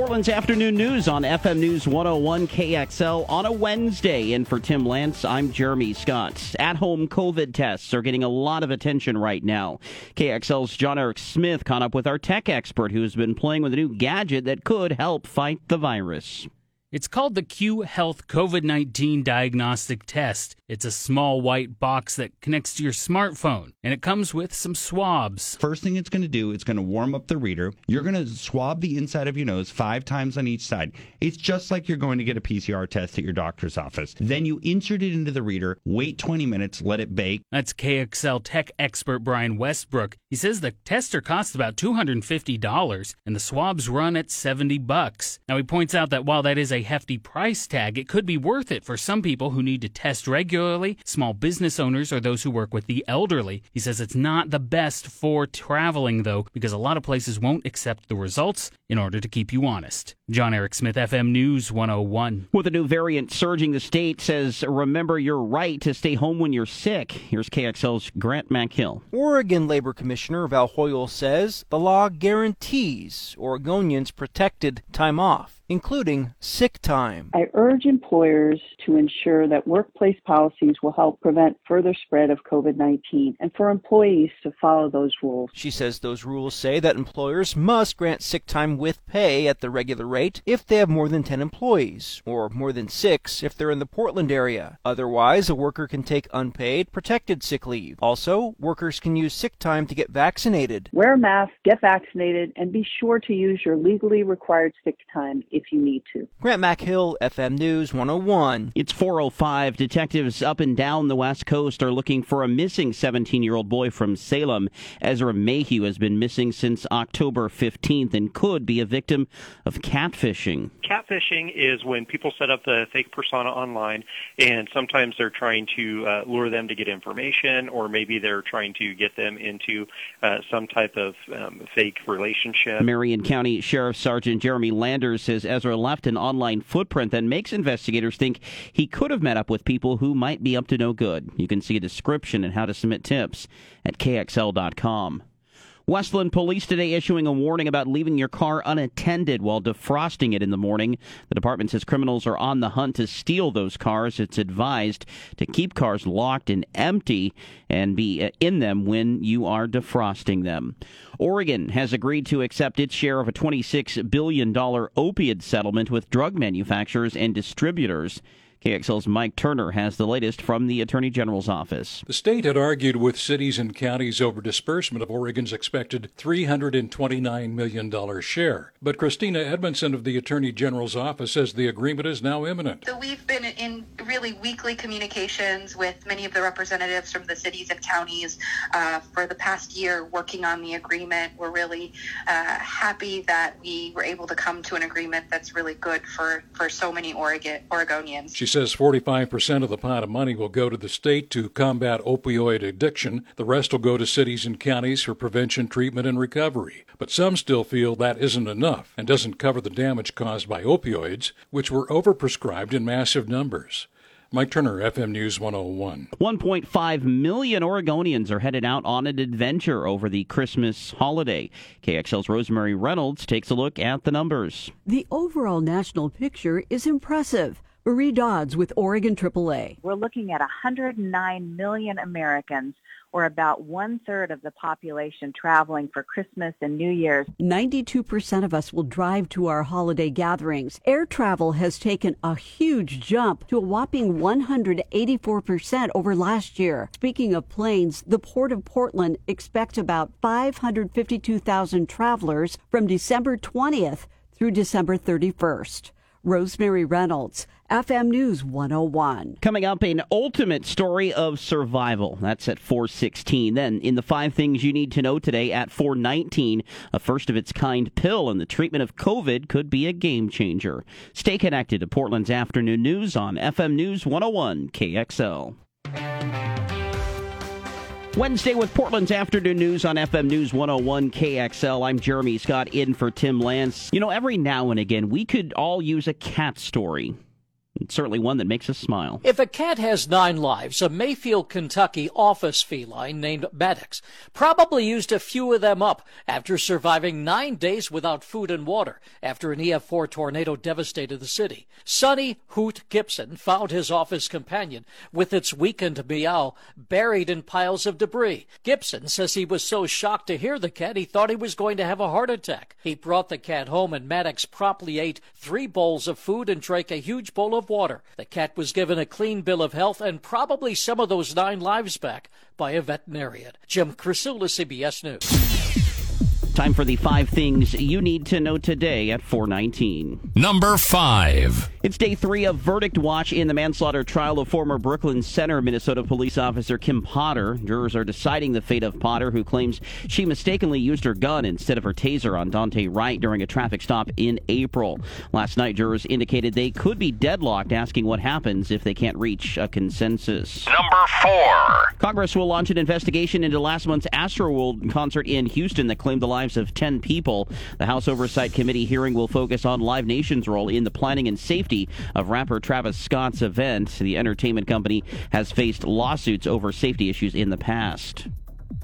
Portland's afternoon news on FM News 101 KXL on a Wednesday. And for Tim Lance, I'm Jeremy Scott. At home COVID tests are getting a lot of attention right now. KXL's John Eric Smith caught up with our tech expert who's been playing with a new gadget that could help fight the virus. It's called the Cue Health COVID 19 Diagnostic Test. It's a small white box that connects to your smartphone, and it comes with some swabs. First thing it's going to do, it's going to warm up the reader. You're going to swab the inside of your nose five times on each side. It's just like you're going to get a PCR test at your doctor's office. Then you insert it into the reader, wait 20 minutes, let it bake. That's KXL tech expert Brian Westbrook. He says the tester costs about $250 and the swabs run at 70 bucks. Now he points out that while that is a hefty price tag, it could be worth it for some people who need to test regularly, small business owners, or those who work with the elderly. He says it's not the best for traveling, though, because a lot of places won't accept the results in order to keep you honest. John Eric Smith, FM News 101. With a new variant surging, the state says, remember your right to stay home when you're sick. Here's KXL's Grant McHill. Oregon Labor Commissioner Val Hoyle says the law guarantees Oregonians protected time off including sick time. I urge employers to ensure that workplace policies will help prevent further spread of COVID 19 and for employees to follow those rules. She says those rules say that employers must grant sick time with pay at the regular rate if they have more than 10 employees, or more than six if they're in the Portland area. Otherwise, a worker can take unpaid, protected sick leave. Also, workers can use sick time to get vaccinated. Wear a mask, get vaccinated, and be sure to use your legally required sick time if you need to. Grant McHill, FM News 101. It's 405. Detectives up and down the West Coast are looking for a missing 17 year old boy from Salem. Ezra Mayhew has been missing since October 15th and could be a victim of catfishing. Catfishing is when people set up the fake persona online, and sometimes they're trying to uh, lure them to get information, or maybe they're trying to get them into uh, some type of um, fake relationship. Marion County Sheriff Sergeant Jeremy Landers says Ezra left an online footprint that makes investigators think he could have met up with people who might be up to no good. You can see a description and how to submit tips at kxl.com. Westland police today issuing a warning about leaving your car unattended while defrosting it in the morning. The department says criminals are on the hunt to steal those cars. It's advised to keep cars locked and empty and be in them when you are defrosting them. Oregon has agreed to accept its share of a $26 billion opioid settlement with drug manufacturers and distributors. KXL's Mike Turner has the latest from the Attorney General's office. The state had argued with cities and counties over disbursement of Oregon's expected $329 million share. But Christina Edmondson of the Attorney General's office says the agreement is now imminent. So we've been in really weekly communications with many of the representatives from the cities and counties uh, for the past year working on the agreement. We're really uh, happy that we were able to come to an agreement that's really good for, for so many Oregon, Oregonians. She says 45% of the pot of money will go to the state to combat opioid addiction. The rest will go to cities and counties for prevention, treatment, and recovery. But some still feel that isn't enough and doesn't cover the damage caused by opioids, which were overprescribed in massive numbers. Mike Turner, FM News 101. 1.5 million Oregonians are headed out on an adventure over the Christmas holiday. KXL's Rosemary Reynolds takes a look at the numbers. The overall national picture is impressive. Marie Dodds with Oregon AAA. We're looking at 109 million Americans, or about one third of the population traveling for Christmas and New Year's. 92% of us will drive to our holiday gatherings. Air travel has taken a huge jump to a whopping 184% over last year. Speaking of planes, the Port of Portland expects about 552,000 travelers from December 20th through December 31st. Rosemary Reynolds, FM News 101. Coming up, an ultimate story of survival. That's at 416. Then, in the five things you need to know today at 419, a first of its kind pill in the treatment of COVID could be a game changer. Stay connected to Portland's afternoon news on FM News 101 KXL. Wednesday with Portland's afternoon news on FM News 101 KXL. I'm Jeremy Scott in for Tim Lance. You know, every now and again, we could all use a cat story. It's certainly one that makes us smile. If a cat has nine lives, a Mayfield, Kentucky office feline named Maddox probably used a few of them up after surviving nine days without food and water after an EF4 tornado devastated the city. Sonny Hoot Gibson found his office companion with its weakened meow buried in piles of debris. Gibson says he was so shocked to hear the cat he thought he was going to have a heart attack. He brought the cat home and Maddox promptly ate three bowls of food and drank a huge bowl of water. The cat was given a clean bill of health and probably some of those nine lives back by a veterinarian. Jim Krasula, CBS News. Time for the five things you need to know today at 419. Number five. It's day three of verdict watch in the manslaughter trial of former Brooklyn Center Minnesota police officer Kim Potter. Jurors are deciding the fate of Potter, who claims she mistakenly used her gun instead of her taser on Daunte Wright during a traffic stop in April. Last night, jurors indicated they could be deadlocked, asking what happens if they can't reach a consensus. Number four. Congress will launch an investigation into last month's Astroworld concert in Houston that claimed the lives of 10 people. The House Oversight Committee hearing will focus on Live Nation's role in the planning and safety of rapper Travis Scott's event. The entertainment company has faced lawsuits over safety issues in the past.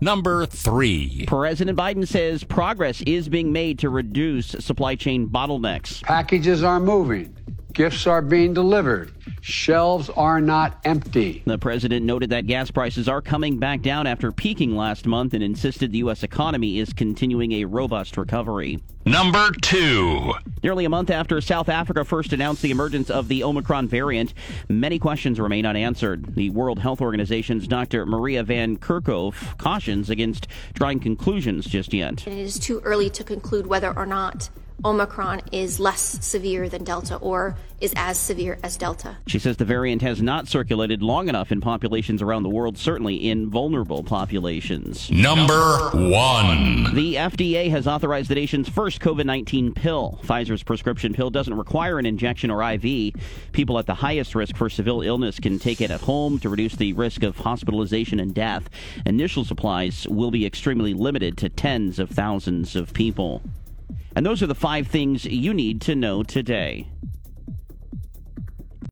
Number three. President Biden says progress is being made to reduce supply chain bottlenecks. Packages are moving. Gifts are being delivered. Shelves are not empty. The president noted that gas prices are coming back down after peaking last month and insisted the U.S. economy is continuing a robust recovery. Number two. Nearly a month after South Africa first announced the emergence of the Omicron variant, many questions remain unanswered. The World Health Organization's Dr. Maria Van Kerkhove cautions against drawing conclusions just yet. It is too early to conclude whether or not Omicron is less severe than Delta or is as severe as Delta. She says the variant has not circulated long enough in populations around the world, certainly in vulnerable populations. Number one. The FDA has authorized the nation's first COVID 19 pill. Pfizer's prescription pill doesn't require an injection or IV. People at the highest risk for severe illness can take it at home to reduce the risk of hospitalization and death. Initial supplies will be extremely limited to tens of thousands of people. And those are the five things you need to know today.